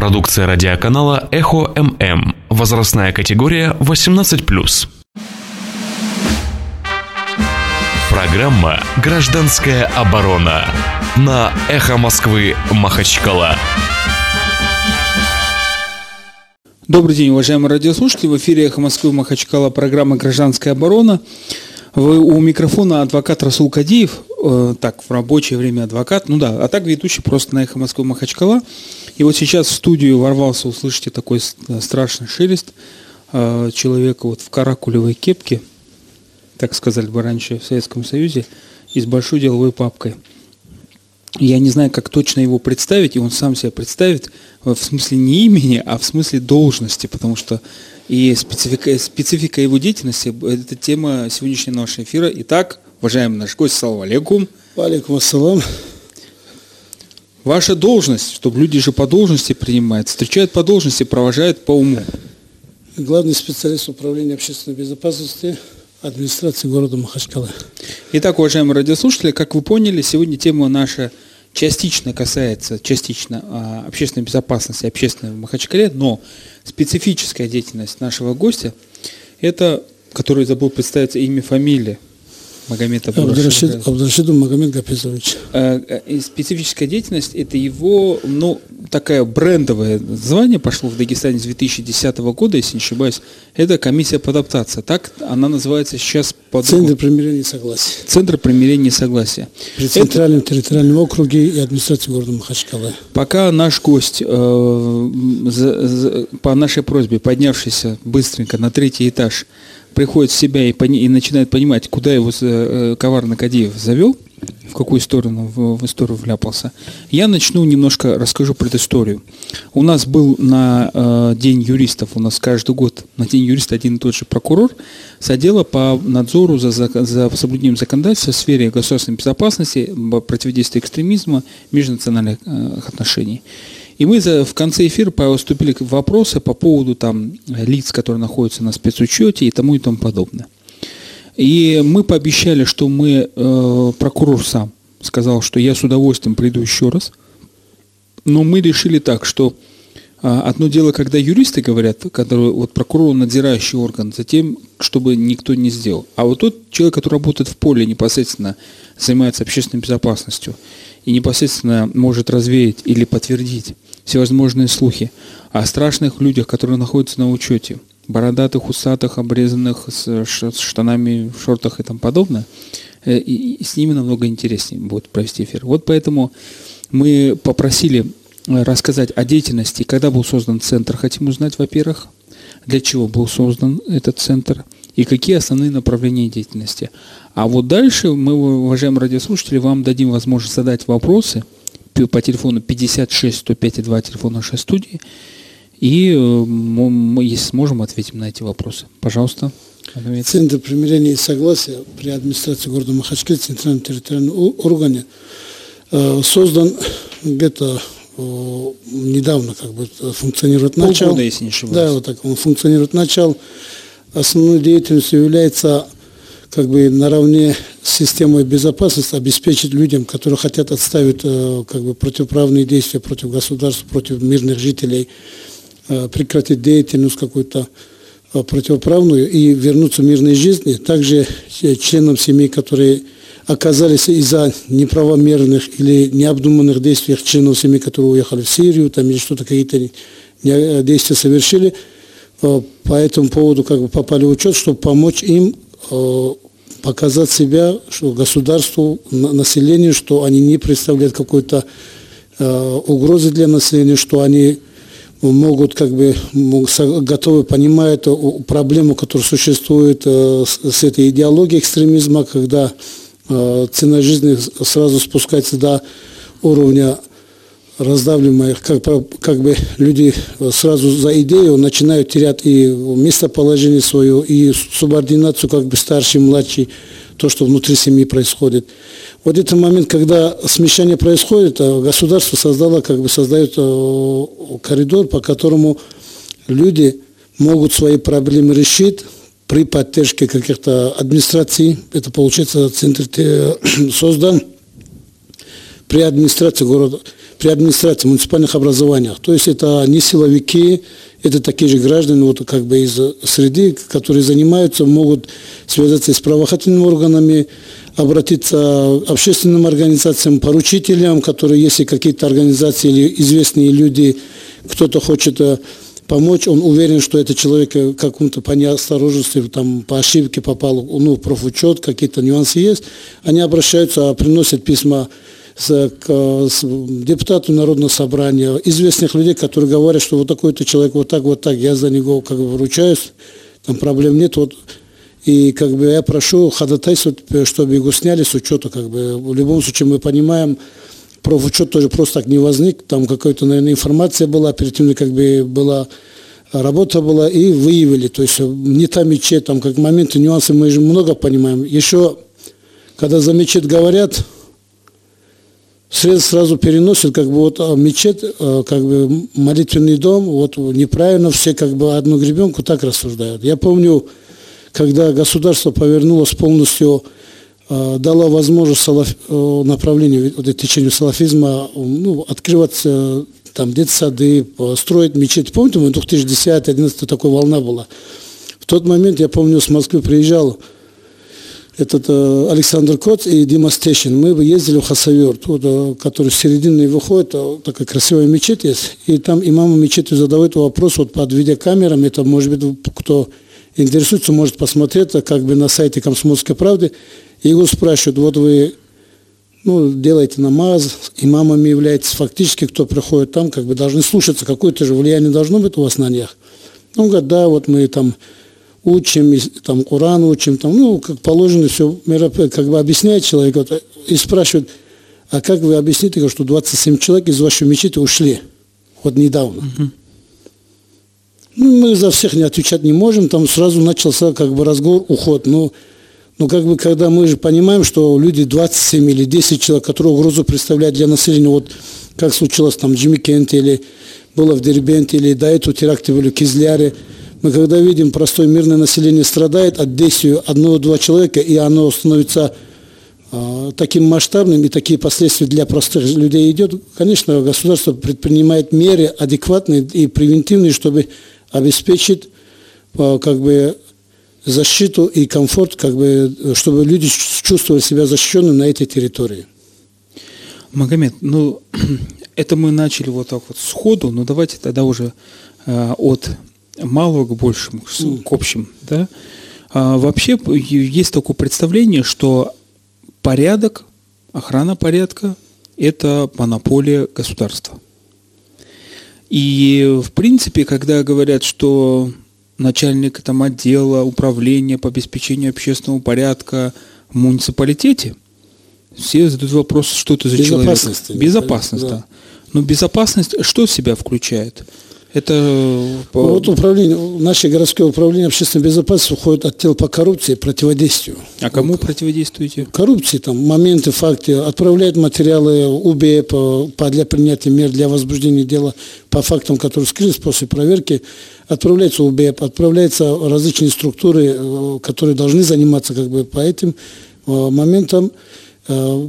Продукция радиоканала «Эхо ММ». Возрастная категория 18+. Программа «Гражданская оборона» на «Эхо Москвы» Махачкала. Добрый день, уважаемые радиослушатели. В эфире «Эхо Москвы» Махачкала программа «Гражданская оборона». Вы у микрофона адвокат Расул Кадиев, э, так, в рабочее время адвокат, ну да, а так ведущий просто на «Эхо Москвы» Махачкала. И вот сейчас в студию ворвался, услышите такой страшный шелест э, человека вот в каракулевой кепке, так сказали бы раньше в Советском Союзе, и с большой деловой папкой. Я не знаю, как точно его представить, и он сам себя представит в смысле не имени, а в смысле должности, потому что и специфика, специфика его деятельности – это тема сегодняшнего нашего эфира. Итак, уважаемый наш гость, салам алейкум. Алейкум ассалам. Ваша должность, чтобы люди же по должности принимают, встречают по должности, провожают по уму. Главный специалист управления общественной безопасности администрации города Махачкала. Итак, уважаемые радиослушатели, как вы поняли, сегодня тема наша частично касается, частично а, общественной безопасности, общественной в Махачкале, но специфическая деятельность нашего гостя, это, который забыл представиться имя, фамилия, Магомед Абдурашид, Абдурашиду Магомед Гапизович. Э, э, специфическая деятельность – это его, ну, такая брендовое звание пошло в Дагестане с 2010 года, если не ошибаюсь. Это комиссия по адаптации. Так она называется сейчас под... Центр примирения и согласия. Центр примирения и согласия. При Центральном это... территориальном округе и администрации города Махачкала. Пока наш гость э, за, за, по нашей просьбе, поднявшийся быстренько на третий этаж, приходит в себя и, пони, и начинает понимать, куда его э, коварно Кадиев завел, в какую сторону в, в историю вляпался, я начну немножко расскажу предысторию. У нас был на э, День юристов, у нас каждый год на День юриста один и тот же прокурор с отдела по надзору за, за, за соблюдением законодательства в сфере государственной безопасности, противодействия экстремизма, межнациональных э, отношений. И мы в конце эфира поступили вопросы по поводу там, лиц, которые находятся на спецучете и тому и тому подобное. И мы пообещали, что мы, э, прокурор сам сказал, что я с удовольствием приду еще раз. Но мы решили так, что э, одно дело, когда юристы говорят, который, вот прокурор надзирающий орган, за тем, чтобы никто не сделал. А вот тот человек, который работает в поле непосредственно, занимается общественной безопасностью и непосредственно может развеять или подтвердить всевозможные слухи о страшных людях, которые находятся на учете, бородатых, усатых, обрезанных, с штанами, в шортах и тому подобное, э, и с ними намного интереснее будет провести эфир. Вот поэтому мы попросили э, рассказать о деятельности, когда был создан центр. Хотим узнать, во-первых, для чего был создан этот центр и какие основные направления деятельности. А вот дальше мы, уважаемые радиослушатели, вам дадим возможность задать вопросы – по телефону 56 105 2 телефон нашей студии. И э, мы, если сможем, ответим на эти вопросы. Пожалуйста. Центр примирения и согласия при администрации города Махачкала, центральном территориальном органе, э, создан где-то э, недавно как бы функционирует начал. Полгода, если не ошибаюсь. Да, вот так он функционирует начал. Основной деятельностью является как бы наравне с системой безопасности обеспечить людям, которые хотят отставить э, как бы противоправные действия против государства, против мирных жителей, э, прекратить деятельность какую-то э, противоправную и вернуться в мирной жизни. Также членам семьи, которые оказались из-за неправомерных или необдуманных действий членов семьи, которые уехали в Сирию там, или что-то, какие-то действия совершили, по этому поводу как бы попали в учет, чтобы помочь им показать себя, что государству, населению, что они не представляют какой-то э, угрозы для населения, что они могут как бы готовы понимают проблему, которая существует э, с этой идеологией экстремизма, когда цена жизни сразу спускается до уровня раздавливаемых, как, как бы люди сразу за идею начинают терять и местоположение свое, и субординацию, как бы старший, младший, то, что внутри семьи происходит. Вот этот момент, когда смещение происходит, а государство создало, как бы создает э, коридор, по которому люди могут свои проблемы решить при поддержке каких-то администраций. Это получается центр создан при администрации города при администрации, муниципальных образованиях. То есть это не силовики, это такие же граждане вот как бы из среды, которые занимаются, могут связаться с правоохранительными органами, обратиться к общественным организациям, поручителям, которые, если какие-то организации или известные люди, кто-то хочет э, помочь, он уверен, что этот человек э, какому-то по неосторожности, там, по ошибке попал, ну, в профучет, какие-то нюансы есть, они обращаются, приносят письма депутату Народного собрания, известных людей, которые говорят, что вот такой-то человек вот так, вот так, я за него как бы вручаюсь, там проблем нет, вот и как бы я прошу ходатайствовать, чтобы его сняли с учета. Как бы. В любом случае мы понимаем, профучет тоже просто так не возник. Там какая-то, наверное, информация была, тем как бы была работа была, и выявили. То есть не та мечеть, там как моменты, нюансы мы же много понимаем. Еще, когда за мечеть говорят, средств сразу переносят, как бы вот а, мечеть, а, как бы молитвенный дом, вот неправильно все как бы одну гребенку так рассуждают. Я помню, когда государство повернулось полностью, э, дало возможность салаф, э, направлению, вот, течению салафизма, ну, открывать э, там детсады, строить мечеть. Помните, в 2010-2011 такой волна была. В тот момент, я помню, с Москвы приезжал этот э, Александр Коц и Дима Стещин. Мы ездили в Хасавюрт, вот, э, который с середины выходит, э, такая красивая мечеть есть, и там имаму мечети задают вопрос вот под видеокамерами, это может быть кто интересуется, может посмотреть как бы на сайте «Комсомольской правды». И его спрашивают, вот вы ну, делаете намаз, имамами являетесь, фактически, кто приходит там, как бы должны слушаться, какое-то же влияние должно быть у вас на них. Он говорит, да, вот мы там учим, там Коран учим, там, ну, как положено, все, как бы объясняет человек, вот, и спрашивает, а как вы объясните, что 27 человек из вашей мечети ушли, вот недавно. Uh-huh. Ну, мы за всех не отвечать не можем, там сразу начался как бы разговор, уход. Ну, ну как бы когда мы же понимаем, что люди 27 или 10 человек, которые угрозу представляют для населения, вот как случилось там в Джимикенте или было в Дербенте, или до этого теракты были в Кизляре, мы когда видим, простое мирное население страдает от действия одного-два человека, и оно становится э, таким масштабным, и такие последствия для простых людей идет, конечно, государство предпринимает меры адекватные и превентивные, чтобы обеспечит э, как бы защиту и комфорт, как бы, чтобы люди чувствовали себя защищенными на этой территории. Магомед, ну, это мы начали вот так вот сходу, но давайте тогда уже э, от малого к большему, к общим, да. А, вообще есть такое представление, что порядок, охрана порядка – это монополия государства. И, в принципе, когда говорят, что начальник там, отдела управления по обеспечению общественного порядка в муниципалитете, все задают вопрос, что это за Безопасность, человек. Безопасность. Да. да. Но безопасность что в себя включает? Это... Э, вот управление, наше городское управление общественной безопасности уходит отдел по коррупции и противодействию. А кому противодействуете? Коррупции, там, моменты, факты. Отправляют материалы УБЭ по, по, для принятия мер для возбуждения дела по фактам, которые скрылись после проверки. Отправляется УБЭП, отправляются различные структуры, э, которые должны заниматься как бы по этим э, моментам. Э,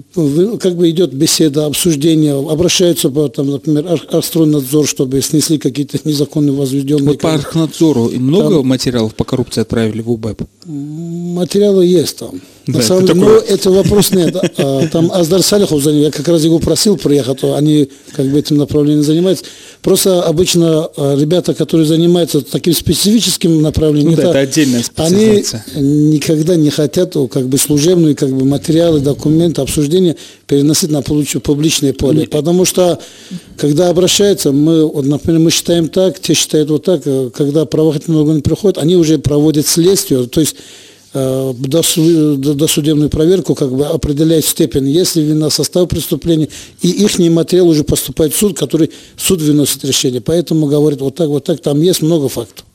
как бы идет беседа, обсуждение, обращаются, там, например, Архстройнадзор, чтобы снесли какие-то незаконные возведенные... Вот по Архнадзору много там, материалов по коррупции отправили в УБЭП? Материалы есть там. Да, На самом деле, ну, это вопрос нет. А, там Аздар Салихов, я как раз его просил приехать, то они как бы этим направлением занимаются. Просто обычно а, ребята, которые занимаются таким специфическим направлением, ну, да, это отдельная они никогда не хотят как бы служебные как бы материалы, документы, обсуждения переносить на публичное поле. Потому что, когда обращаются, мы, вот, например, мы считаем так, те считают вот так, э, когда правоохранительные органы приходят, они уже проводят следствие, то есть Э, досудебную проверку, как бы определяет степень, если вина, состав преступления, и их материал уже поступает в суд, который суд выносит решение. Поэтому говорит вот так, вот так, там есть много фактов.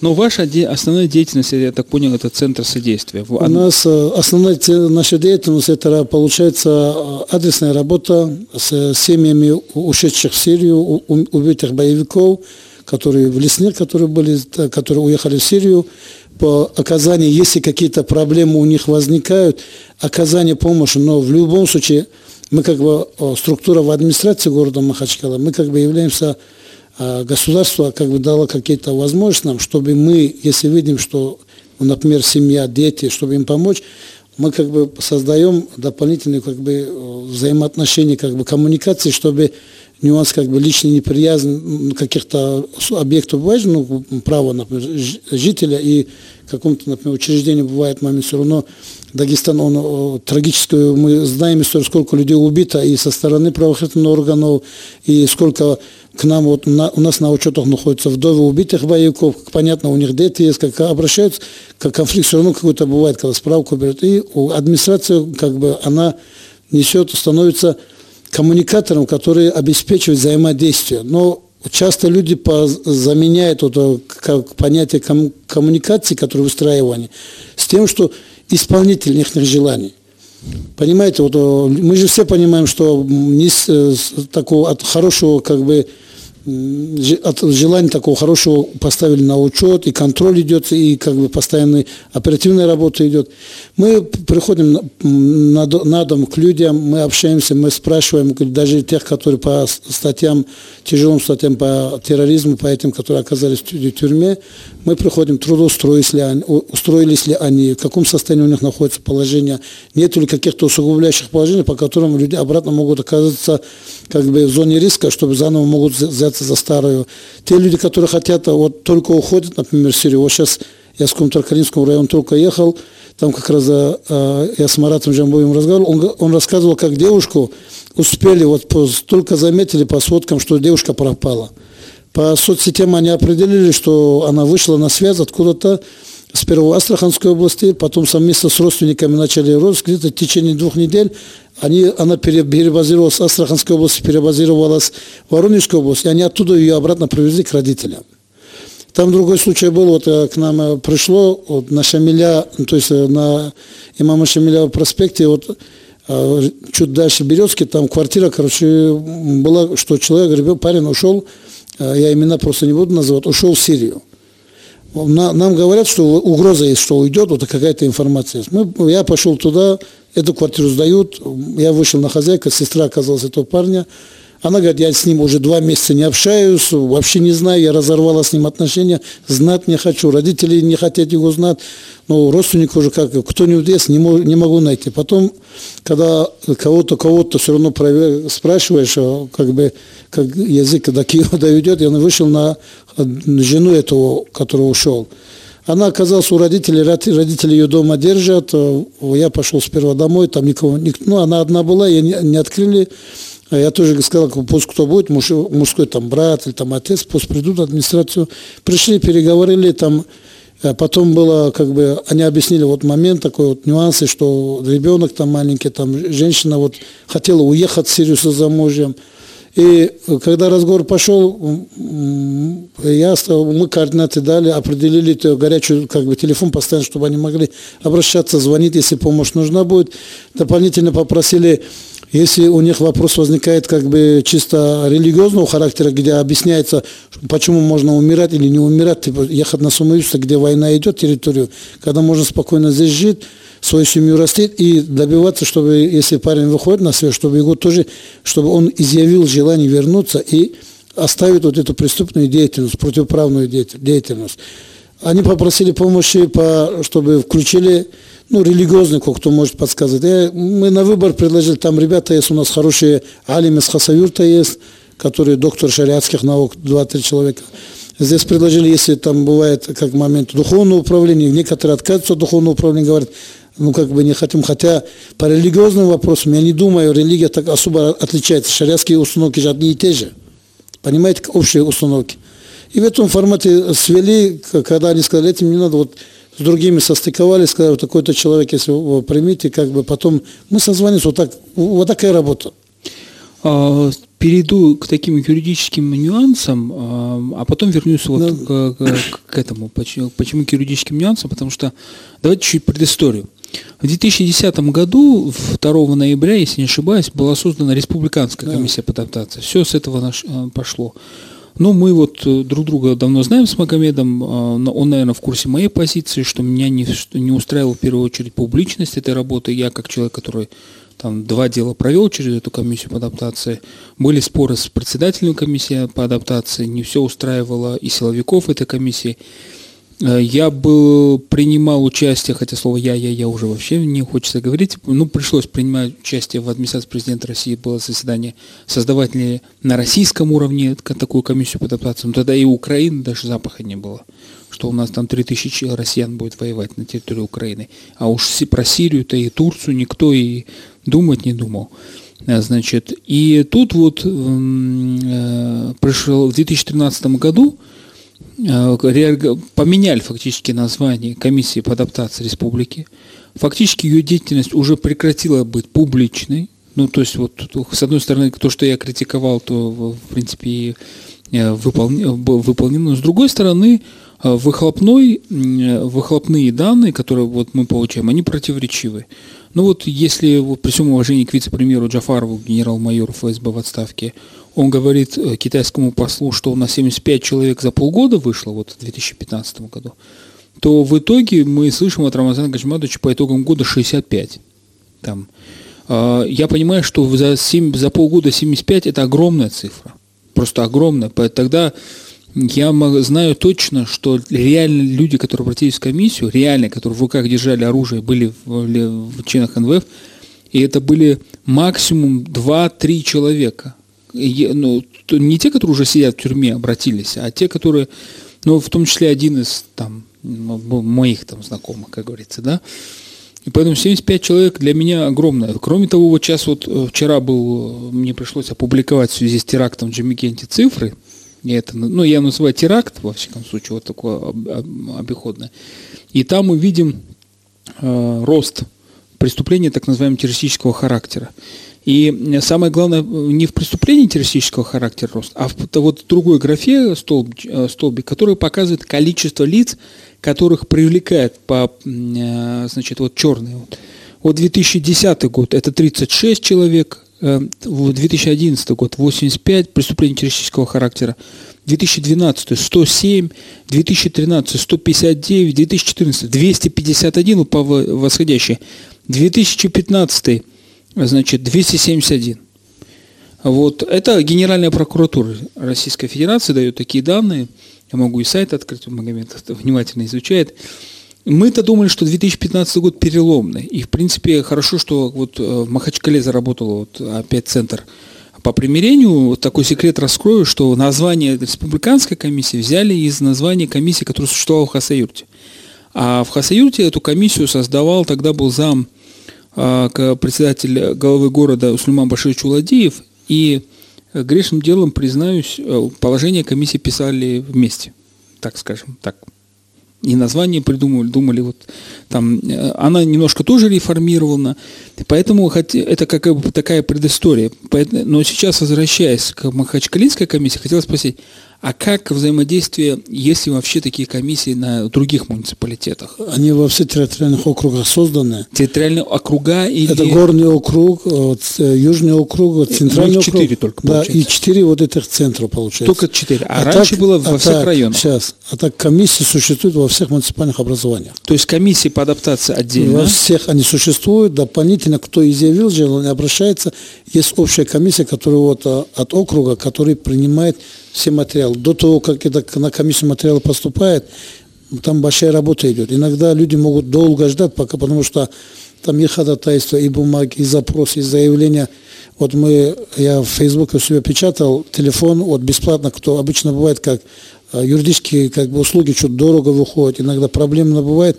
Но ваша основная деятельность, я так понял, это центр содействия. У нас э, основная наша деятельность, это получается э, адресная работа с семьями ушедших в Сирию, убитых боевиков, которые в Лесне, которые, были, которые уехали в Сирию, по оказанию, если какие-то проблемы у них возникают, оказание помощи, но в любом случае мы как бы структура в администрации города Махачкала, мы как бы являемся государство как бы дало какие-то возможности нам, чтобы мы, если видим, что, например, семья, дети, чтобы им помочь, мы как бы создаем дополнительные как бы взаимоотношения, как бы коммуникации, чтобы нюанс как бы личной неприязни каких-то объектов бывает, ну, право, например, жителя и каком-то, например, учреждении бывает момент все равно Дагестан, он трагический, мы знаем историю, сколько людей убито и со стороны правоохранительных органов, и сколько к нам, вот на, у нас на учетах находятся вдовы убитых боевиков, понятно, у них дети есть, как обращаются, как конфликт все равно какой-то бывает, когда справку берут, и администрация, как бы, она несет, становится коммуникатором, который обеспечивает взаимодействие. Но часто люди заменяют вот, как понятие ком, коммуникации, которое выстраивание, с тем, что исполнитель их желаний. Понимаете, вот мы же все понимаем, что не с, с такого от хорошего как бы от желания такого хорошего поставили на учет, и контроль идет, и как бы постоянная оперативная работа идет. Мы приходим на, дом к людям, мы общаемся, мы спрашиваем даже тех, которые по статьям, тяжелым статьям по терроризму, по этим, которые оказались в тюрьме, мы приходим, трудоустроились ли они, устроились ли они, в каком состоянии у них находится положение, нет ли каких-то усугубляющих положений, по которым люди обратно могут оказаться как бы в зоне риска, чтобы заново могут взяться за старую. Те люди, которые хотят, а вот только уходят, например, в Сирию, вот сейчас я с Кумтаркалинского района только ехал, там как раз а, я с Маратом Жамбовым разговаривал, он, он рассказывал, как девушку успели, вот только заметили по сводкам, что девушка пропала. По соцсетям они определили, что она вышла на связь откуда-то с первого Астраханской области, потом совместно с родственниками начали розыск, где-то в течение двух недель они, она перебазировалась с Астраханской области, перебазировалась в Воронежскую область, и они оттуда ее обратно привезли к родителям. Там другой случай был, вот э, к нам э, пришло вот, на Шамиля, то есть э, на имама Шамиля проспекте, вот чуть дальше Березки, там квартира, короче, была, что человек, ребенок, парень ушел, я имена просто не буду называть, ушел в Сирию. Нам говорят, что угроза есть, что уйдет, вот какая-то информация есть. Мы, я пошел туда, эту квартиру сдают, я вышел на хозяйка, сестра оказалась этого парня, она говорит, я с ним уже два месяца не общаюсь, вообще не знаю, я разорвала с ним отношения, знать не хочу, родители не хотят его знать, но родственник уже как, кто-нибудь есть, не, мог, не могу найти. Потом, когда кого-то, кого-то все равно спрашиваешь, а как бы, как язык до Киева доведет, я вышел на жену этого, который ушел. Она оказалась у родителей, родители ее дома держат, я пошел сперва домой, там никого, ну, она одна была, ее не, не открыли, а я тоже сказал, пусть кто будет, муж, мужской там брат или там отец, пусть придут в администрацию. Пришли, переговорили, там а Потом было, как бы, они объяснили вот момент такой вот нюансы, что ребенок там маленький, там женщина вот хотела уехать в Сирию с замужем. И когда разговор пошел, я, мы координаты дали, определили горячую как бы, телефон постоянно, чтобы они могли обращаться, звонить, если помощь нужна будет. Дополнительно попросили если у них вопрос возникает как бы чисто религиозного характера, где объясняется, почему можно умирать или не умирать, типа ехать на самоубийство, где война идет, территорию, когда можно спокойно здесь жить, свою семью растить и добиваться, чтобы, если парень выходит на свет, чтобы его тоже, чтобы он изъявил желание вернуться и оставить вот эту преступную деятельность, противоправную деятельность. Они попросили помощи, по, чтобы включили ну, религиозный, кто может подсказать. Я, мы на выбор предложили, там ребята есть, у нас хорошие алимы с Хасавюрта есть, которые доктор шариатских наук, 2-3 человека. Здесь предложили, если там бывает как момент духовного управления, некоторые отказываются от духовного управления, говорят, ну как бы не хотим, хотя по религиозным вопросам, я не думаю, религия так особо отличается. Шариатские установки же одни и те же. Понимаете, общие установки. И в этом формате свели, когда они сказали, этим не надо, вот с другими состыковались, сказали, такой-то человек, если вы примите, как бы потом мы созвонимся, вот, так, вот такая работа. А, перейду к таким юридическим нюансам, а, а потом вернусь вот да. к, к, к этому. Почему, почему к юридическим нюансам? Потому что давайте чуть предысторию. В 2010 году, 2 ноября, если не ошибаюсь, была создана Республиканская комиссия по адаптации. Все с этого э, пошло. Ну, мы вот э, друг друга давно знаем с Магомедом. А, он, наверное, в курсе моей позиции, что меня не, не устраивала в первую очередь публичность этой работы. Я, как человек, который там два дела провел через эту комиссию по адаптации. Были споры с председателем комиссии по адаптации, не все устраивало и силовиков этой комиссии. Э, я был, принимал участие, хотя слово «я», «я», «я» уже вообще не хочется говорить, ну, пришлось принимать участие в администрации президента России, было заседание, создавать ли на российском уровне такую комиссию по адаптации, но тогда и Украины даже запаха не было, что у нас там 3000 россиян будет воевать на территории Украины, а уж про Сирию-то и Турцию никто и думать не думал. Э, значит, и тут вот э, пришел в 2013 году, поменяли фактически название комиссии по адаптации республики. Фактически ее деятельность уже прекратила быть публичной. Ну, то есть, вот, с одной стороны, то, что я критиковал, то, в принципе, э, выполнено. Но с другой стороны, э, выхлопной, выхлопные данные, которые вот мы получаем, они противоречивы. Ну вот если вот, при всем уважении к вице-премьеру Джафарову, генерал-майору ФСБ в отставке, он говорит э, китайскому послу, что у нас 75 человек за полгода вышло, вот в 2015 году, то в итоге мы слышим от Рамазана Гачмадовича по итогам года 65. Там. А, я понимаю, что за, 7, за полгода 75 это огромная цифра. Просто огромная. Тогда я знаю точно, что реально люди, которые обратились в комиссию, реально, которые в руках держали оружие, были в, в членах НВФ, и это были максимум 2-3 человека ну, не те, которые уже сидят в тюрьме, обратились, а те, которые, ну, в том числе один из там моих там знакомых, как говорится, да. И поэтому 75 человек для меня огромное. Кроме того, вот сейчас вот э, вчера был, мне пришлось опубликовать в связи с терактом в Джамикенте цифры. И это, ну, я называю теракт, во всяком случае, вот такое обиходное. И там мы видим э, рост преступления так называемого террористического характера. И самое главное не в преступлении террористического характера рост, а в вот другой графе столб, э, столбик, который показывает количество лиц, которых привлекает по, э, значит, вот черные. Вот 2010 год это 36 человек, 2011 э, год 85 преступлений террористического характера, 2012 107, 2013 159, 2014 251 по восходящей, 2015 значит, 271. Вот. Это Генеральная прокуратура Российской Федерации дает такие данные. Я могу и сайт открыть, Магомед внимательно изучает. Мы-то думали, что 2015 год переломный. И, в принципе, хорошо, что вот э, в Махачкале заработал вот опять центр по примирению. Вот такой секрет раскрою, что название республиканской комиссии взяли из названия комиссии, которая существовала в Хасаюрте. А в Хасаюрте эту комиссию создавал, тогда был зам а, председатель главы города Услиман Баширович Уладиев, и грешным делом, признаюсь, э, положение комиссии писали вместе, так скажем, так. И название придумали, думали, вот там, э, она немножко тоже реформирована, поэтому это как бы такая предыстория. Но сейчас, возвращаясь к Махачкалинской комиссии, хотел спросить, а как взаимодействие, если вообще такие комиссии на других муниципалитетах? Они во всех территориальных округах созданы. Территориальные округа или... Это горный округ, вот, э, южный округ, э, центральный округ. четыре только Да, и четыре вот этих центров получается. Только четыре. А, а раньше так, было во а всех так, районах. Сейчас. А так комиссии существуют во всех муниципальных образованиях. То есть комиссии по адаптации отдельно? Во всех они существуют. Дополнительно, кто изъявил желание, обращается. Есть общая комиссия, которая вот э, от округа, который принимает все материалы. До того, как это на комиссию материалы поступает, там большая работа идет. Иногда люди могут долго ждать, пока, потому что там и ходатайство, и бумаги, и запросы, и заявления. Вот мы, я в Фейсбуке у себя печатал телефон, вот бесплатно, кто обычно бывает, как а, юридические как бы, услуги что-то дорого выходят, иногда проблемно бывает.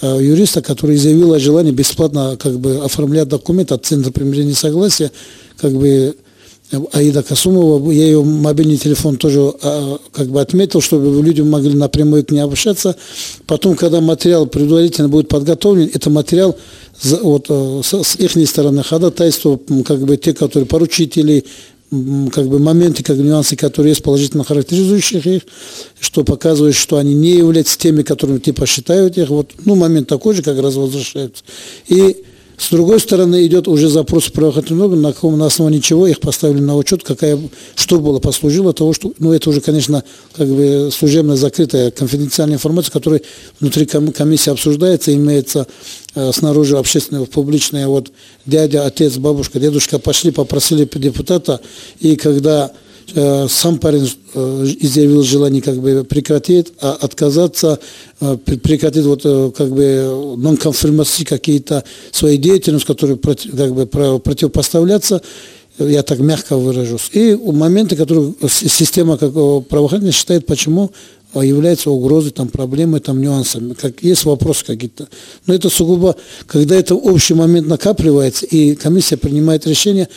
А, юриста, который заявил о желании бесплатно как бы оформлять документ от Центра примирения и согласия, как бы Аида Касумова, я ее мобильный телефон тоже а, как бы отметил, чтобы люди могли напрямую к ней обращаться. Потом, когда материал предварительно будет подготовлен, это материал вот, э, с, с их стороны ходатайство, как бы те, которые поручители, как бы моменты, как нюансы, которые есть положительно характеризующих их, что показывает, что они не являются теми, которыми типа считают их. Вот, ну, момент такой же, как раз возвращаются. И С другой стороны, идет уже запрос правоохранительных органов, на каком на основании чего их поставили на учет, какая, что было послужило того, что, ну, это уже, конечно, как бы служебная закрытая конфиденциальная информация, которая внутри комиссии обсуждается, имеется э, снаружи общественного, публичное, вот дядя, отец, бабушка, дедушка пошли, попросили депутата, и когда сам парень э, изъявил желание как бы прекратить, а отказаться, э, прекратить вот как бы нон-конформации какие-то свои деятельности, которые как бы противопоставляться, я так мягко выражусь. И моменты, которые система как правоохранительная считает, почему является угрозой, там, проблемой, там, нюансами. Как, есть вопросы какие-то. Но это сугубо, когда это общий момент накапливается, и комиссия принимает решение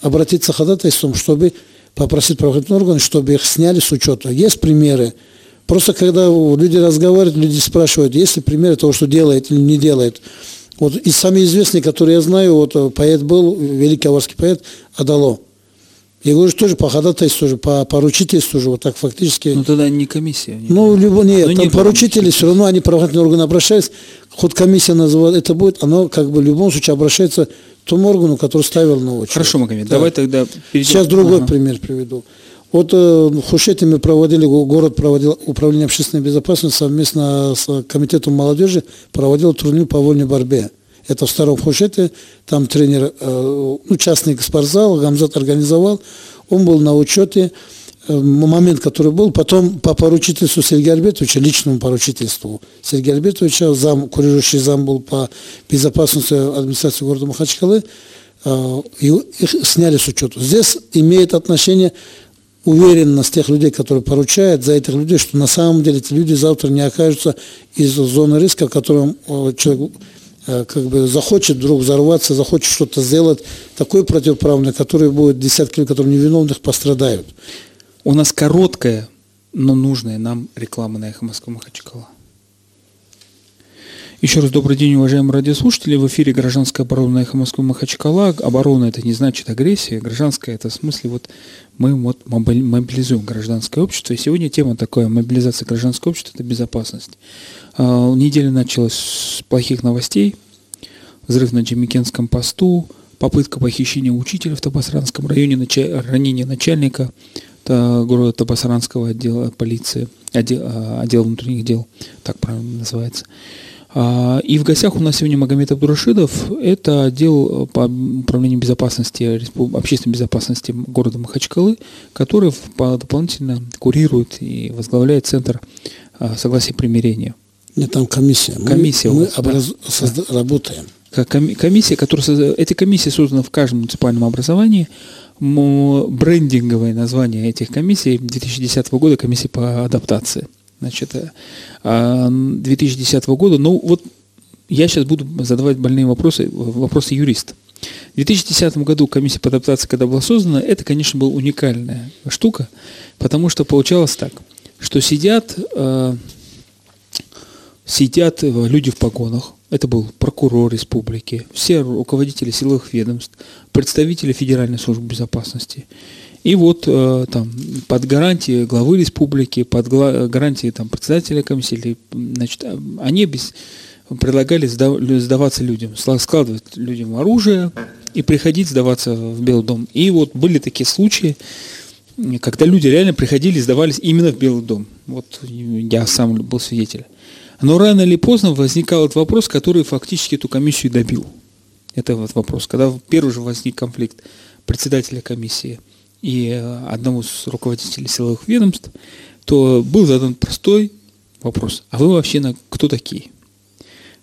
обратиться ходатайством, чтобы попросить правоохранительные органы, чтобы их сняли с учета. Есть примеры. Просто когда люди разговаривают, люди спрашивают, есть ли примеры того, что делает или не делает. Вот и самый известный, который я знаю, вот э, поэт был, великий аварский поэт Адало. Я говорю, что же по ходатайству, тоже, по поручительству же, вот так фактически. Ну тогда не комиссия. Не ну, любо, нет, ну, там не поручители, все равно они правоохранительные органы обращаются, хоть комиссия называет, это будет, оно как бы в любом случае обращается тому органу, который ставил на очередь. Хорошо, Магомед, да. давай тогда перейдем. Сейчас другой ага. пример приведу. Вот э, в Хушете мы проводили, город проводил, управление общественной безопасности совместно с комитетом молодежи проводил турнир по вольной борьбе. Это в старом Хушете, там тренер, э, ну, частный спортзал, Гамзат организовал, он был на учете, момент, который был. Потом по поручительству Сергея Альбертовича, личному поручительству Сергея Альбертовича, зам, курирующий зам был по безопасности администрации города Махачкалы, э, их сняли с учета. Здесь имеет отношение уверенность тех людей, которые поручают за этих людей, что на самом деле эти люди завтра не окажутся из зоны риска, в котором э, человек как бы захочет вдруг взорваться, захочет что-то сделать, такое противоправное, которое будет десятки, которые невиновных пострадают. У нас короткая, но нужная нам реклама на Эхо Москвы Махачкала. Еще раз добрый день, уважаемые радиослушатели. В эфире гражданская оборона на Эхо Москвы Махачкала. Оборона это не значит агрессия. Гражданская это в смысле вот мы вот мобилизуем гражданское общество. И сегодня тема такая, мобилизация гражданского общества – это безопасность. А, неделя началась с плохих новостей. Взрыв на Джемикенском посту, попытка похищения учителя в Табасранском районе, ранение начальника – города Табасаранского отдела полиции, отдел, а, отдел внутренних дел, так правильно называется. А, и в гостях у нас сегодня Магомед Абдурашидов, это отдел по управлению безопасности, общественной безопасности города Махачкалы, который дополнительно курирует и возглавляет Центр а, согласия и примирения. Нет, там комиссия. Комиссия мы, мы образ... да. работаем. Комиссия, которая, эти комиссии созданы в каждом муниципальном образовании, брендинговое название этих комиссий 2010 года комиссия по адаптации. Значит, 2010 а, года, ну вот я сейчас буду задавать больные вопросы, вопросы юриста. В 2010 году комиссия по адаптации, когда была создана, это, конечно, была уникальная штука, потому что получалось так, что сидят, э, сидят люди в погонах, это был прокурор республики, все руководители силовых ведомств, представители Федеральной службы безопасности. И вот э, там под гарантией главы республики, под гарантией там, председателя комиссии, значит, они без, предлагали сдаваться людям, складывать людям оружие и приходить сдаваться в Белый дом. И вот были такие случаи, когда люди реально приходили, сдавались именно в Белый дом. Вот я сам был свидетель. Но рано или поздно возникал этот вопрос, который фактически эту комиссию добил. Это вот вопрос. Когда первый же возник конфликт председателя комиссии и э, одного из руководителей силовых ведомств, то был задан простой вопрос. А вы вообще на кто такие?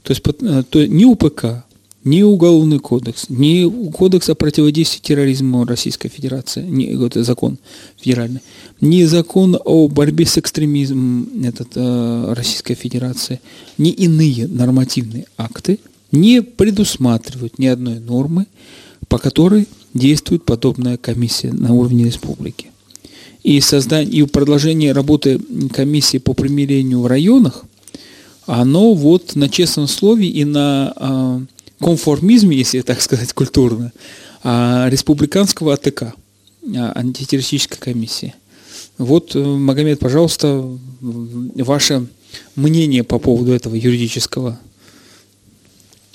То есть э, то, ни УПК, ни Уголовный кодекс, ни Кодекс о противодействии терроризму Российской Федерации, ни, это закон федеральный, ни закон о борьбе с экстремизмом этот, э, Российской Федерации, ни иные нормативные акты не предусматривают ни одной нормы, по которой действует подобная комиссия на уровне республики. И, создание, и продолжение работы комиссии по примирению в районах, оно вот на честном слове и на э, конформизме, если так сказать культурно, а, республиканского АТК, а, антитеррористической комиссии. Вот, э, Магомед, пожалуйста, ваше мнение по поводу этого юридического.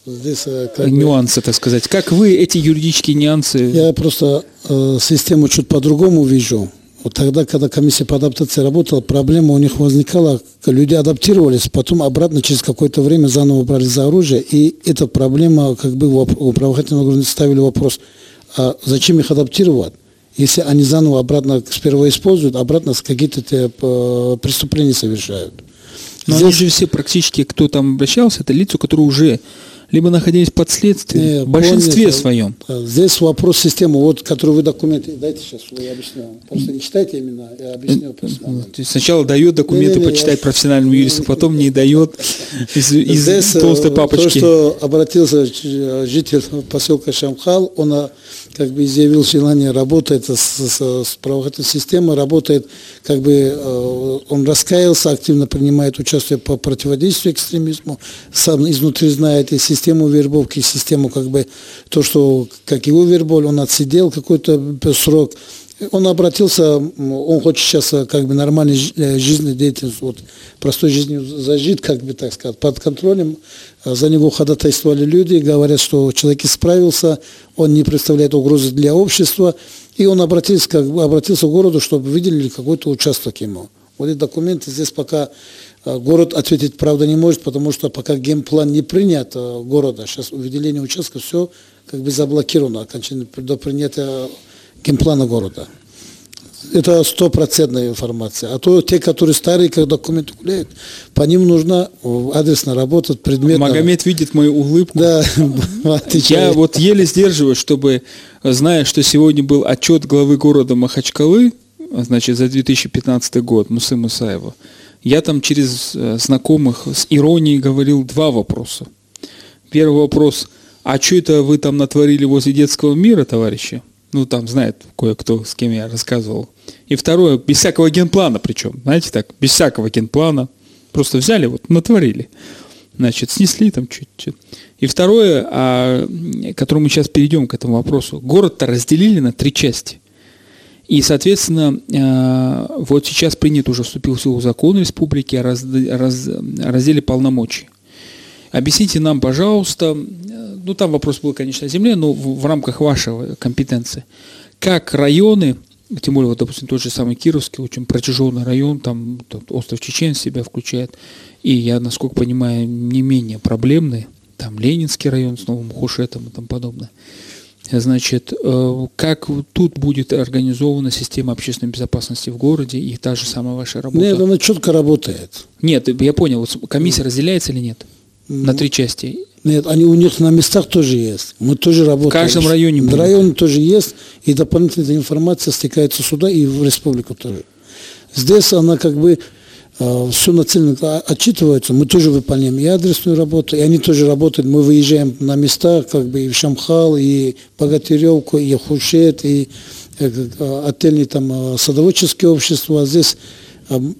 Здесь э, как бы, нюансы, так сказать. Как вы эти юридические нюансы... я просто э, систему чуть по-другому вижу. Вот тогда, когда комиссия по адаптации работала, проблема у них возникала, люди адаптировались, потом обратно через какое-то время заново брали за оружие, и эта проблема, как бы у правоохранительных органов ставили вопрос, а зачем их адаптировать? Если они заново обратно сперва используют, обратно какие-то э, преступления совершают. Но Здесь... они же все практически, кто там обращался, это лица, которые уже либо находились под следствием, Не, в большинстве помните, своем. Здесь вопрос системы, вот, которую вы документы, дайте сейчас, я объясню. Просто не читайте именно, я объясню. Э, сначала дает документы не, не, почитать я... профессиональному юристу, потом не дает из, из Здесь, толстой э, папочки. То, что обратился житель поселка Шамхал, он как бы изъявил желание работать с, с, с правоохранительной системой, работает, как бы э, он раскаялся, активно принимает участие по противодействию экстремизму, сам изнутри знает и систему вербовки, и систему как бы то, что как его вербовали, он отсидел какой-то срок, он обратился, он хочет сейчас э, как бы нормальной э, жизненной деятельностью, вот, простой жизнью зажить, как бы так сказать, под контролем. А за него ходатайствовали люди, говорят, что человек исправился, он не представляет угрозы для общества, и он обратился, как бы, обратился к городу, чтобы выделили какой-то участок ему. Вот эти документы здесь пока э, город ответить, правда, не может, потому что пока геймплан не принят города, сейчас выделение участка, все как бы заблокировано окончательно до принятия генплана города. Это стопроцентная информация. А то те, которые старые, как документы гуляют, по ним нужно адресно работать, предметно. Магомед видит мою улыбку. Да, Я вот еле сдерживаю, чтобы, зная, что сегодня был отчет главы города Махачкалы, значит, за 2015 год, Мусы Мусаева, я там через э, знакомых с иронией говорил два вопроса. Первый вопрос, а что это вы там натворили возле детского мира, товарищи? Ну, там знает кое-кто, с кем я рассказывал. И второе, без всякого генплана причем, знаете так, без всякого генплана. Просто взяли, вот, натворили. Значит, снесли там чуть-чуть. И второе, а, к которому мы сейчас перейдем к этому вопросу. Город-то разделили на три части. И, соответственно, а, вот сейчас принят уже вступил в силу закон республики о раз, раз, разделе полномочий. Объясните нам, пожалуйста, ну там вопрос был, конечно, о земле, но в, в рамках вашей компетенции, как районы, тем более, вот, допустим, тот же самый Кировский, очень протяженный район, там тот остров Чечен себя включает, и я, насколько понимаю, не менее проблемный, там Ленинский район с Новым Хушетом и тому подобное. Значит, э, как тут будет организована система общественной безопасности в городе и та же самая ваша работа? Нет, она четко работает. Нет, я понял, вот комиссия разделяется или нет? На три части? Нет, они у них на местах тоже есть. Мы тоже работаем. В каждом районе? В районе тоже есть. И дополнительная информация стекается сюда и в республику тоже. Здесь она как бы э, все нацелено, отчитывается. Мы тоже выполняем и адресную работу, и они тоже работают. Мы выезжаем на места, как бы и в Шамхал, и Богатыревку, и Хушет, и э, э, отельные там садоводческие общества. А здесь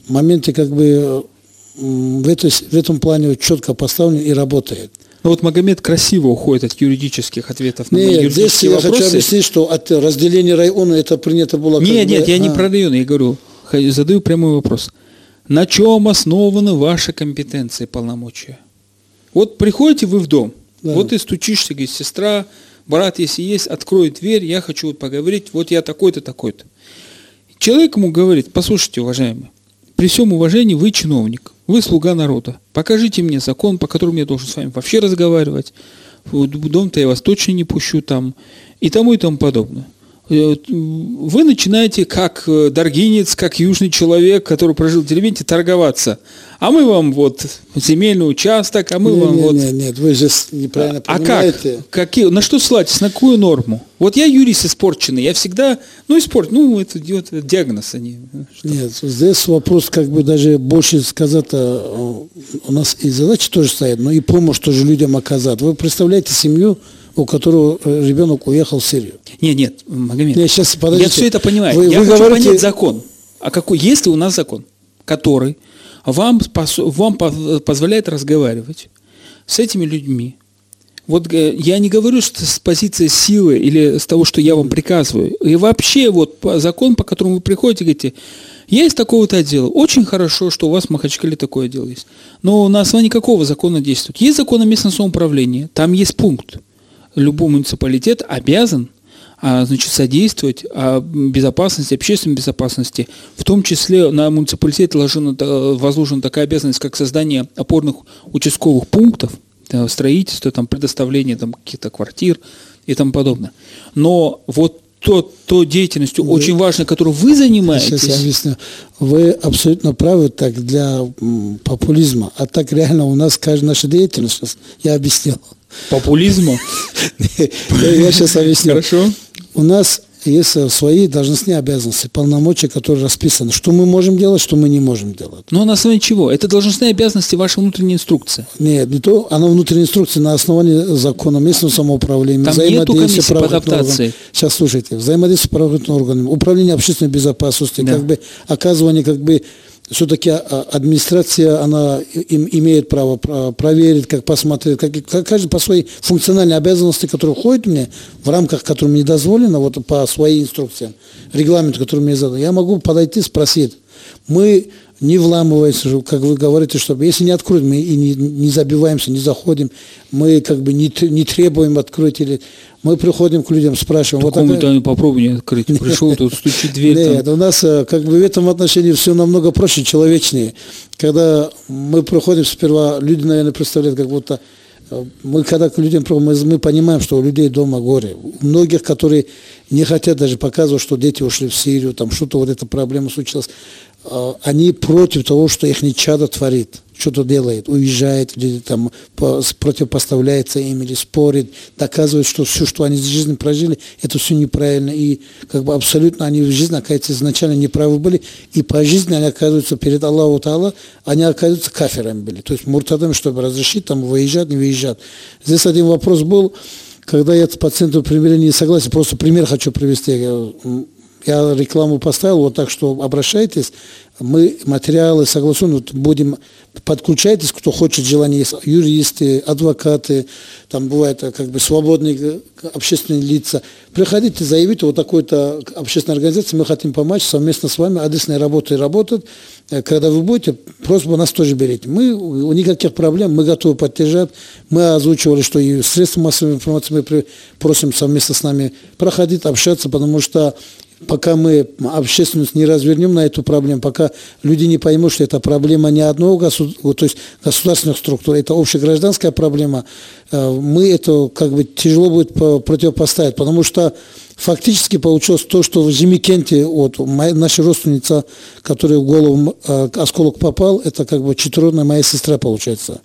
моменты как бы в, этой, в этом плане четко поставлен и работает. Ну вот Магомед красиво уходит от юридических ответов на нет, мои юридические здесь вопросы. я хочу объяснить, что от разделения района это принято было... Нет, нет, бы, я а... не про район, я говорю, задаю прямой вопрос. На чем основаны ваши компетенции и полномочия? Вот приходите вы в дом, да. вот и стучишься, говорит, сестра, брат, если есть, открой дверь, я хочу вот поговорить, вот я такой-то, такой-то. Человек ему говорит, послушайте, уважаемый, при всем уважении вы чиновник, вы слуга народа. Покажите мне закон, по которому я должен с вами вообще разговаривать. В дом-то я вас точно не пущу там. И тому и тому подобное. Э, вы начинаете как э, даргинец, как южный человек, который прожил в деревне, торговаться. А мы вам вот земельный участок, а мы не, вам не, вот... Нет, нет, вы же неправильно а понимаете. А как? Какие, на что ссылаетесь? На какую норму? Вот я юрист испорченный, я всегда... Ну, испорт, ну, это, это диагноз, они... Что? Нет, здесь вопрос как бы даже больше сказать, а, у нас и задачи тоже стоят, но и помощь тоже людям оказать. Вы представляете семью, у которого э, ребенок уехал в Сирию. Нет, нет, Магомед. Нет, сейчас, подождите. Я все это понимаю. Вы, я вы хочу говорите... понять закон. А какой? Есть ли у нас закон, который вам, вам позволяет разговаривать с этими людьми? Вот э, я не говорю что с позиции силы или с того, что я вам приказываю. И вообще вот закон, по которому вы приходите, говорите, Я из такого-то отдела. Очень хорошо, что у вас в Махачкале такое дело есть. Но на основании какого закона действует? Есть закон о местном самоуправлении. Там есть пункт. Любой муниципалитет обязан а, значит, содействовать а, безопасности, общественной безопасности. В том числе на муниципалитет возложена, возложена такая обязанность, как создание опорных участковых пунктов, строительство, там, предоставление там, каких-то квартир и тому подобное. Но вот то, то деятельностью вы, очень важной, которую вы занимаетесь. Сейчас я объясню. Вы абсолютно правы так для популизма. А так реально у нас каждая наша деятельность, сейчас я объяснил. Популизму? Я сейчас объясню. Хорошо. У нас есть свои должностные обязанности, полномочия, которые расписаны. Что мы можем делать, что мы не можем делать. Но на основании чего? Это должностные обязанности вашей внутренней инструкции. Нет, не то. Она внутренняя инструкция на основании закона местного самоуправления. Там комиссии по адаптации. Сейчас слушайте. Взаимодействие с правоохранительными органами, управление общественной безопасности, да. как бы оказывание как бы все-таки а, администрация, она им, имеет право проверить, как посмотреть, как, как каждый по своей функциональной обязанности, которая входит мне, в рамках которой мне дозволено, вот по своей инструкции, регламенту, который мне задан, я могу подойти, спросить. Мы не вламывается, как вы говорите, чтобы если не откроют, мы и не, не забиваемся, не заходим, мы как бы не, не требуем открыть или мы приходим к людям, спрашиваем. Вот такая... попробуй не открыть. Пришел тут, стучит дверь. Нет, у нас э, как бы в этом отношении все намного проще, человечнее. Когда мы приходим сперва, люди, наверное, представляют, как будто э, мы когда к людям мы, мы понимаем, что у людей дома горе. У многих, которые не хотят даже показывать, что дети ушли в Сирию, там что-то вот эта проблема случилась. А, они против того, что их чадо творит, что-то делает, уезжает, или там противопоставляется им, или спорит, доказывает, что все, что они в жизни прожили, это все неправильно, и как бы абсолютно они в жизни, оказывается, изначально неправы были, и по жизни они оказываются перед Аллаху Таала, они оказываются каферами были, то есть муртадами, чтобы разрешить, там, выезжать, не выезжать. Здесь один вопрос был, когда я по центру примирения не согласен, просто пример хочу привести. Я рекламу поставил вот так, что обращайтесь, мы материалы согласуем, вот будем, подключайтесь, кто хочет, желание юристы, адвокаты, там бывают как бы свободные общественные лица. Приходите, заявите, вот такой-то общественной организации, мы хотим помочь совместно с вами, адресная работа и работать. Э, когда вы будете, просьба нас тоже берите. Мы, никаких проблем, мы готовы поддержать. Мы озвучивали, что и средства массовой информации мы просим совместно с нами проходить, общаться, потому что пока мы общественность не развернем на эту проблему, пока люди не поймут, что это проблема не одного государства, то есть государственных структур, это общегражданская проблема, мы это как бы тяжело будет противопоставить, потому что фактически получилось то, что в Зимикенте, вот моя, наша родственница, которая в голову э, осколок попал, это как бы четверная моя сестра получается.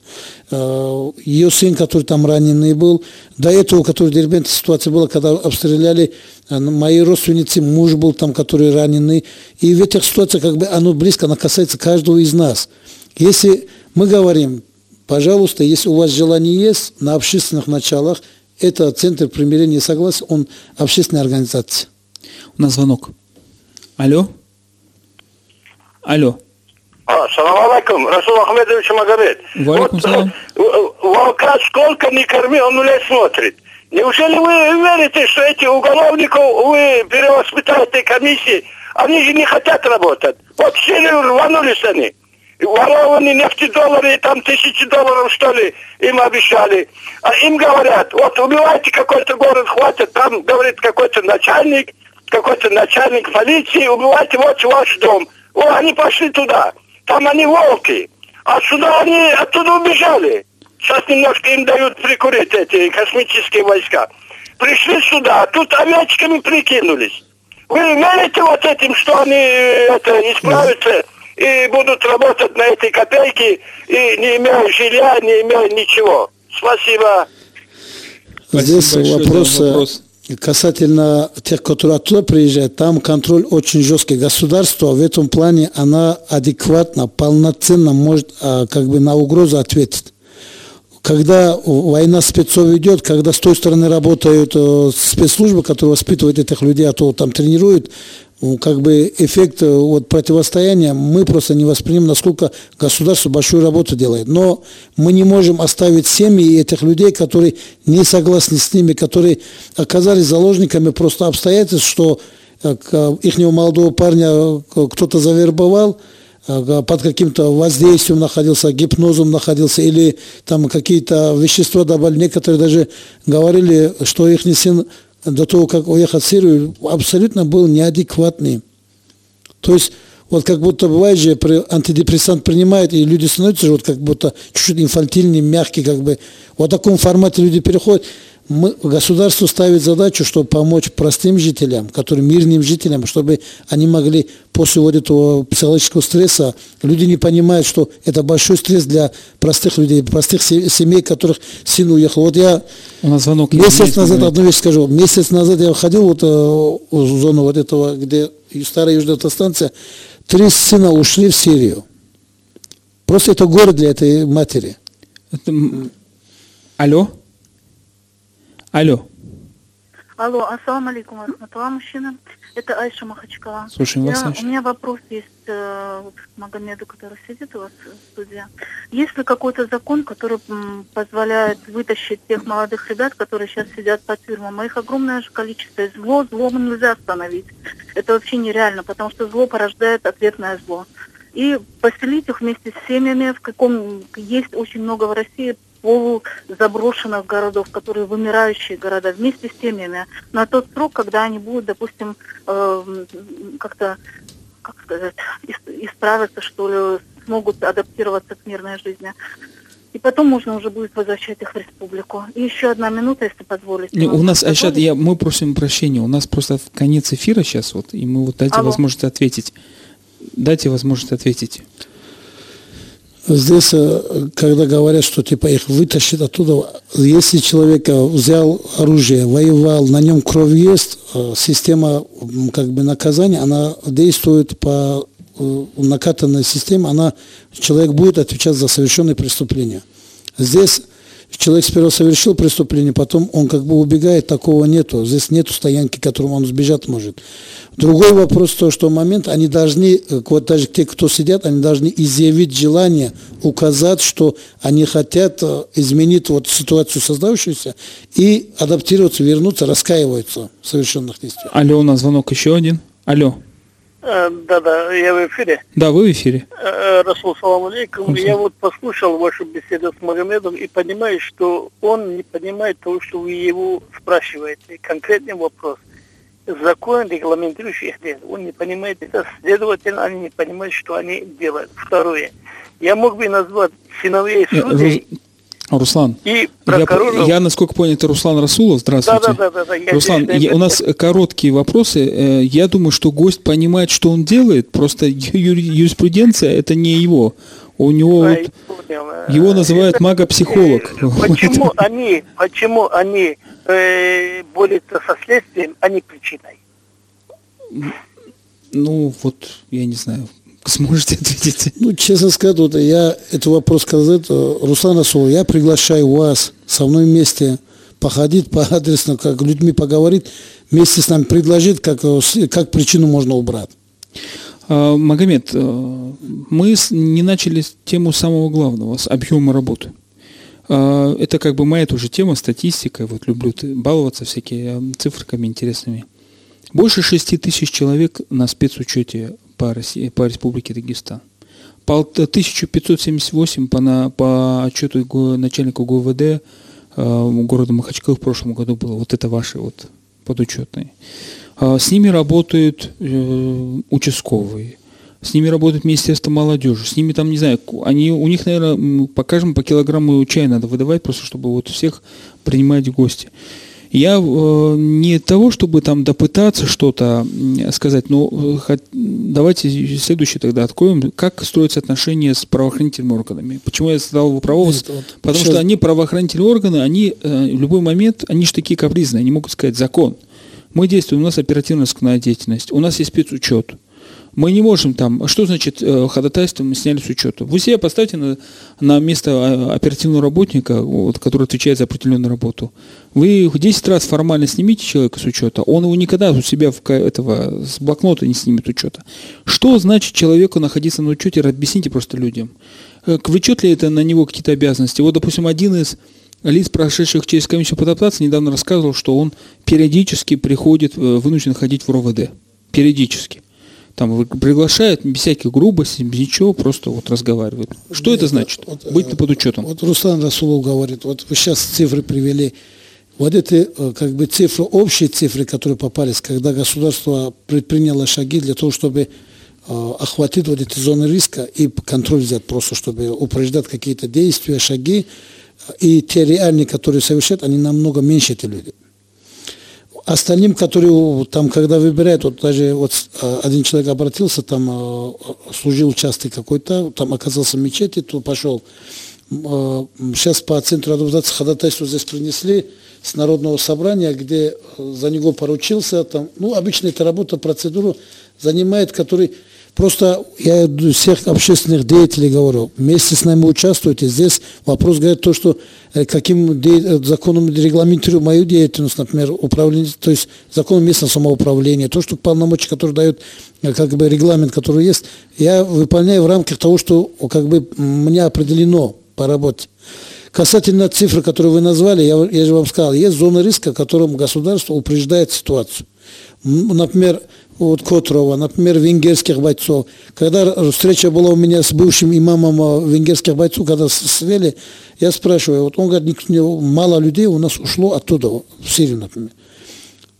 Э, ее сын, который там раненый был, до этого, который в Дербенте ситуация была, когда обстреляли э, мои родственницы, муж был там, который раненый. И в этих ситуациях как бы оно близко, оно касается каждого из нас. Если мы говорим, пожалуйста, если у вас желание есть, на общественных началах – это Центр примирения и согласия, он общественная организация. У нас звонок. Алло? Алло. А, салам алейкум, Расул Ахмедович Магомед. Валикум салам. Волка сколько не корми, он нулей смотрит. Неужели вы верите, что эти уголовников вы перевоспитаете комиссии? Они же не хотят работать. Вот в Сирию рванулись они ворованные нефтедоллары, там тысячи долларов, что ли, им обещали. А им говорят, вот убивайте какой-то город, хватит, там, говорит, какой-то начальник, какой-то начальник полиции, убивайте вот ваш дом. О, они пошли туда. Там они волки. А сюда они оттуда убежали. Сейчас немножко им дают прикурить эти космические войска. Пришли сюда, а тут овечками прикинулись. Вы верите вот этим, что они это, исправятся? И будут работать на этой копейке, и не имея жилья, не имея ничего. Спасибо. Здесь Спасибо вопрос, вопрос касательно тех, которые оттуда приезжают, там контроль очень жесткий. Государство в этом плане, она адекватно, полноценно может а, как бы на угрозу ответить. Когда война спецов идет, когда с той стороны работают э, спецслужбы, которые воспитывают этих людей, а то там тренируют, как бы эффект э, вот, противостояния мы просто не воспримем, насколько государство большую работу делает. Но мы не можем оставить семьи этих людей, которые не согласны с ними, которые оказались заложниками просто обстоятельств, что их молодого парня кто-то завербовал, под каким-то воздействием находился, гипнозом находился, или там какие-то вещества добавили. Некоторые даже говорили, что их сын до того, как уехать в Сирию, абсолютно был неадекватный. То есть вот как будто бывает же, антидепрессант принимает, и люди становятся вот как будто чуть-чуть инфантильные, мягкие, как бы. Вот в таком формате люди переходят мы, государство ставит задачу, чтобы помочь простым жителям, которым мирным жителям, чтобы они могли после вот этого психологического стресса, люди не понимают, что это большой стресс для простых людей, простых семей, которых сын уехал. Вот я У нас звонок месяц назад, одну вещь скажу, месяц назад я ходил вот э, в зону вот этого, где старая южная автостанция, три сына ушли в Сирию. Просто это город для этой матери. Это... Алло? Алло. Алло, ассаламу алейкум, рахматулла, мужчина. Это Айша Махачкала. Слушаем вас, Я, Айша. У меня вопрос есть э, к Магомеду, который сидит у вас в студии. Есть ли какой-то закон, который м, позволяет вытащить тех молодых ребят, которые сейчас сидят по тюрьмам? Их огромное же количество. И зло, зло нельзя остановить. Это вообще нереально, потому что зло порождает ответное зло. И поселить их вместе с семьями, в каком есть очень много в России полузаброшенных городов, которые вымирающие города, вместе с семьями, на тот срок, когда они будут, допустим, э, как-то, как сказать, исправиться, что ли, смогут адаптироваться к мирной жизни. И потом можно уже будет возвращать их в республику. И еще одна минута, если позволите. Не, у нас, а сейчас я, мы просим прощения, у нас просто конец эфира сейчас вот, и мы вот дайте Алло. возможность ответить. Дайте возможность ответить. Здесь, э, когда говорят, что типа их вытащит оттуда, если человек взял оружие, воевал, на нем кровь есть, э, система как бы наказания, она действует по э, накатанной системе, она, человек будет отвечать за совершенные преступления. Здесь человек сперва совершил преступление, потом он как бы убегает, такого нету. Здесь нету стоянки, к которому он сбежать может. Другой вопрос, то, что момент, они должны, э, вот даже те, кто сидят, они должны изъявить желание, указать, что они хотят э, изменить вот ситуацию создавшуюся и адаптироваться, вернуться, раскаиваются в совершенных действиях. Алло, у нас звонок еще один. Алло. Э, Да-да, я в эфире. Да, вы в эфире. Э, Расул, салам алейкум. Я вот послушал вашу беседу с Магомедом и понимаю, что он не понимает того, что вы его спрашиваете. Конкретный вопрос. Закон, регламентирующий их дело. Он не понимает это, следовательно, они не понимают, что они делают. Второе. Я мог бы назвать сыновей Э, судей Руслан, и я, я, насколько понял, это Руслан Расулов. Здравствуйте. Да-да-да. Я Руслан, здесь, я- у нас короткие вопросы. Э, Я думаю, что гость понимает, что он делает. Просто юриспруденция это не его. У него Да, вот- понял. его Э, называют мага-психолог. э, Почему они, почему они э, борются со следствием, а не причиной? Ну вот, я не знаю, сможете ответить. Ну, честно сказать, вот я этот вопрос сказать, э, Руслан Расулов, я приглашаю вас со мной вместе походить по адресно, как людьми поговорить, вместе с нами предложить, как, как причину можно убрать. А, Магомед, э, мы не начали тему самого главного, с объема работы. А, Это как бы моя тоже тема, статистика. Вот люблю баловаться всякие э, цифрами интересными. Больше 6 тысяч человек на спецучете по, России, по Республике Дагестан. По 1578 по, на, по отчету начальника ГУВД э, города Махачкалы в прошлом году было. Вот это ваши вот подучетные. А, С ними работают э, участковые, с ними работает Министерство молодежи, с ними там, не знаю, они, у них, наверное, по каждому по килограмму чая надо выдавать, просто чтобы вот всех принимать в гости. Я э, не того, чтобы там допытаться что-то сказать, но э, хот- давайте следующее тогда откроем, как строятся отношения с правоохранительными органами. Почему я задал? Это вот Потому сейчас- что они, правоохранительные органы, они э, в любой момент, они же такие капризные, они могут сказать закон. Мы действуем, у нас оперативно-розыскная деятельность, у нас есть спецучет. Мы не можем там, что значит э, ходатайство мы сняли с учета? Вы себя поставьте на, на место э, оперативного работника, вот, который отвечает за определенную работу. Вы 10 раз формально снимите человека с учета, он его никогда у себя в, этого, с блокнота не снимет учета. Что значит человеку находиться на учете, объясните просто людям. Э, Влечет ли это на него какие-то обязанности? Вот, допустим, один из лиц, прошедших через комиссию по адаптации, недавно рассказывал, что он периодически приходит, э, вынужден ходить в РОВД. периодически. Там приглашают без всяких грубостей, без ничего, просто вот разговаривают. Что это значит? Вот, Быть э, под учетом. Вот Руслан Расулов говорит, вот вы сейчас цифры привели. Вот эти э, как бы цифры, общие цифры, которые попались, когда государство предприняло шаги для того, чтобы э, охватить вот эти зоны риска и контроль взять просто, чтобы упреждать какие-то действия, шаги, и те реальные, которые совершают, они намного меньше, эти люди. Остальным, которые там, когда выбирают, вот даже вот э, один человек обратился, там э, служил частый какой-то, там оказался в мечети, то пошел. Сейчас по центру адаптации ходатайство здесь принесли с народного собрания, где за него поручился, там, ну, обычно эта работа, процедуру занимает, который Просто я всех общественных деятелей говорю, вместе с нами участвуйте. Здесь вопрос говорит то, что э, каким э, законом регламентирую мою деятельность, например, управление, то есть законом местного самоуправления, то, что полномочия, которые дают э, как бы регламент, который есть, я выполняю в рамках того, что как бы мне определено по работе. Касательно цифр, которые вы назвали, я, я же вам сказал, есть зоны риска, которым государство упреждает ситуацию. Например, вот Котрова, например, венгерских бойцов. Когда встреча была у меня с бывшим имамом э, венгерских бойцов, когда свели, я спрашиваю, вот он говорит, мало людей у нас ушло оттуда, в Сирию, например.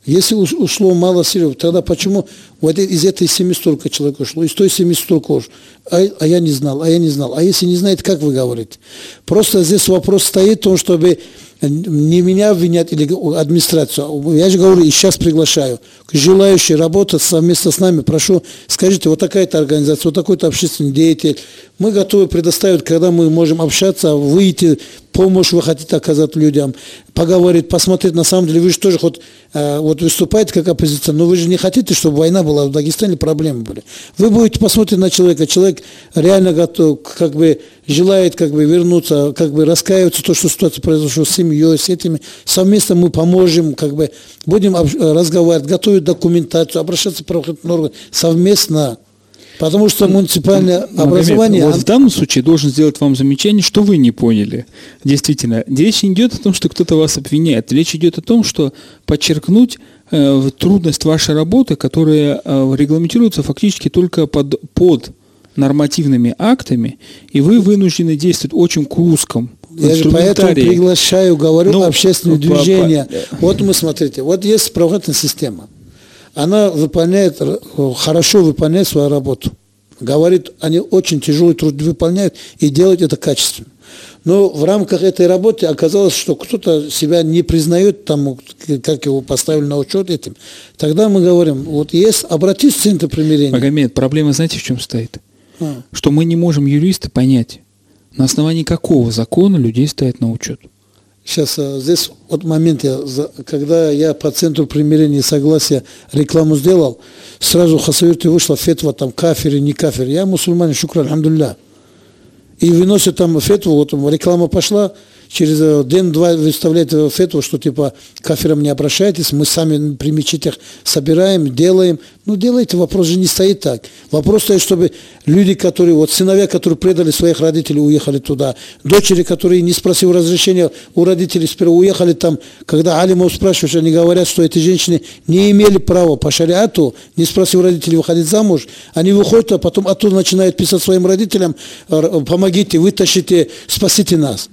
Если уш- ушло мало сирийцев, тогда почему вот из этой семьи столько человек ушло, из той семьи столько ушло? А, а я не знал, а я не знал. А если не знаете, как вы говорите? Просто здесь вопрос стоит в том, чтобы не меня обвинять или администрацию. Я же говорю, и сейчас приглашаю. Желающие работать совместно с нами, прошу, скажите, вот такая-то организация, вот такой-то общественный деятель. Мы готовы предоставить, когда мы можем общаться, выйти, помощь вы хотите оказать людям, поговорить, посмотреть, на самом деле, вы же тоже хоть э, вот выступаете как оппозиция, но вы же не хотите, чтобы война была в Дагестане, проблемы были. Вы будете посмотреть на человека, человек реально готов, как бы желает как бы вернуться, как бы раскаиваться, то, что ситуация произошла с семьей, с этими. Совместно мы поможем, как бы будем об- разговаривать, готовить документацию, обращаться в правоохранительные органы совместно. Потому что муниципальное Магомед, образование... вот оно- в данном случае должен сделать вам замечание, что вы не поняли. Действительно, речь не идет о том, что кто-то вас обвиняет. Речь идет о том, что подчеркнуть э, трудность вашей работы, которая э, регламентируется фактически только под, под нормативными актами, и вы вынуждены действовать очень к узком Я же поэтому приглашаю, говорю, Ну, общественные по- движения. по- Вот мы, смотрите, вот есть правоохранительная система. Она выполняет, р- хорошо выполняет свою работу. Говорит, они очень тяжелый труд выполняют и делают это качественно. Но в рамках этой работы оказалось, что кто-то себя не признает, там, как его поставили на учет этим. Тогда мы говорим, вот есть, обратись в центр примирения. Магомед, проблема знаете в чем стоит? А. Что мы не можем юристы понять, на основании какого закона людей ставят на учет. Сейчас а, здесь вот момент, я, когда я по центру примирения и согласия рекламу сделал, сразу Хасавюрте вышла фетва, там кафир и не кафир. Я мусульманин, шукра, алхамдулилля. И выносят там фетву, вот реклама пошла, через э, день-два выставляет э, фетву, что типа кафирам не обращайтесь, мы сами при мечетях собираем, делаем. Ну, делайте, вопрос же не стоит так. Вопрос стоит, чтобы люди, которые, вот сыновья, которые предали своих родителей, уехали туда, дочери, которые, не спросив разрешения у родителей, сперва уехали там, когда алимов спрашиваешь, они говорят, что эти женщины не имели права по шариату, не спросив родителей выходить замуж, они выходят, а потом оттуда начинают писать своим родителям, «Р- помогите, вытащите, спасите нас.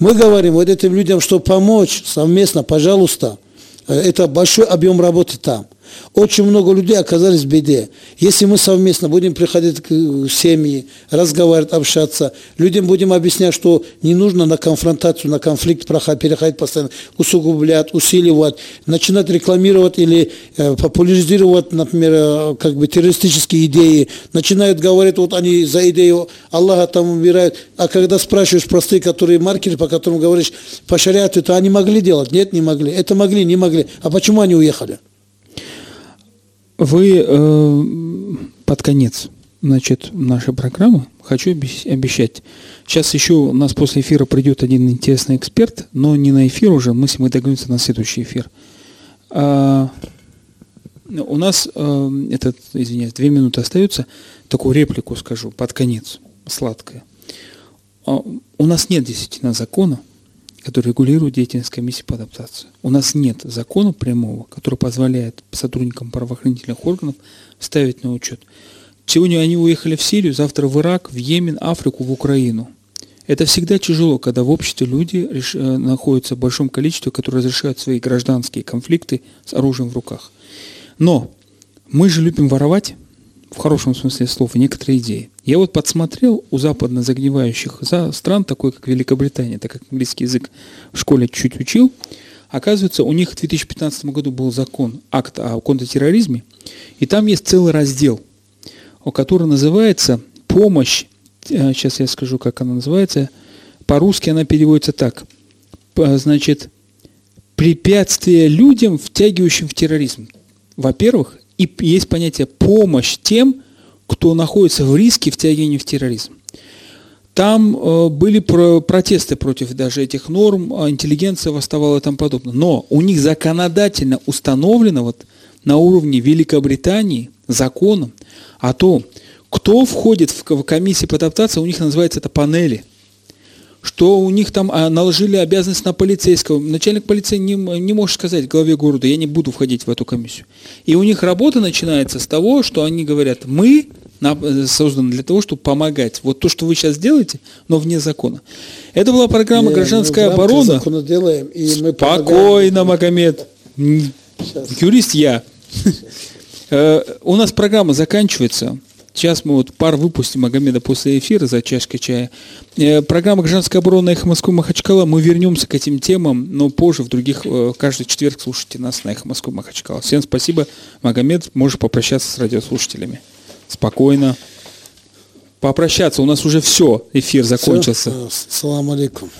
Мы говорим вот этим людям, что помочь совместно, пожалуйста, Э, это большой объем работы там. Очень много людей оказались в беде. Если мы совместно будем приходить к э, семьи, разговаривать, общаться, людям будем объяснять, что не нужно на конфронтацию, на конфликт переходить постоянно, усугублять, усиливать, начинать рекламировать или э, популяризировать, например, э, как бы террористические идеи, начинают говорить, вот они за идею Аллаха там умирают, а когда спрашиваешь простые, которые маркеры, по которым говоришь по шариату, то они могли делать? Нет, не могли. Это могли, не могли. А почему они уехали? Вы э, под конец значит, нашей программы хочу обещ- обещать. Сейчас еще у нас после эфира придет один интересный эксперт, но не на эфир уже, мы с ним договоримся на следующий эфир. А, у нас, э, этот, извиняюсь, две минуты остается, такую реплику скажу под конец, сладкая. А, у нас нет действительно закона, который регулирует деятельность комиссии по адаптации. У нас нет закона прямого, который позволяет сотрудникам правоохранительных органов ставить на учет. Сегодня они уехали в Сирию, завтра в Ирак, в Йемен, Африку, в Украину. Это всегда тяжело, когда в обществе люди реш... Э, находятся в большом количестве, которые разрешают свои гражданские конфликты с оружием в руках. Но мы же любим воровать, в хорошем смысле слова, некоторые идеи. Я вот подсмотрел у западно загнивающих стран, такой как Великобритания, так как английский язык в школе чуть учил, оказывается, у них в 2015 году был закон, акт о контртерроризме, и там есть целый раздел, который называется «Помощь», сейчас я скажу, как она называется, по-русски она переводится так, значит, препятствие людям, втягивающим в терроризм. Во-первых, и есть понятие помощь тем, кто находится в риске втягивания в терроризм. Там э, были про протесты против даже этих норм, а интеллигенция восставала и тому подобное. Но у них законодательно установлено вот на уровне Великобритании законом о том, кто входит в комиссии по адаптации, у них называется это панели что у них там а, наложили обязанность на полицейского. Начальник полиции не, не может сказать главе города, я не буду входить в эту комиссию. И у них работа начинается с того, что они говорят, мы созданы для того, чтобы помогать. Вот то, что вы сейчас делаете, но вне закона. Это была программа «Гражданская мы оборона». Закона делаем, и мы Спокойно, Магомед. Сейчас. Юрист я. Э, у нас программа заканчивается. Сейчас мы вот пар выпустим Магомеда после эфира за чашкой чая. Э, программа «Гражданская оборона» «Эхо Москвы» Махачкала. Мы вернемся к этим темам, но позже, в других, э, каждый четверг слушайте нас на «Эхо Москвы» Махачкала. Всем спасибо. Магомед, можешь попрощаться с радиослушателями. Спокойно. Попрощаться. У нас уже все. Эфир закончился. Все. Салам алейкум.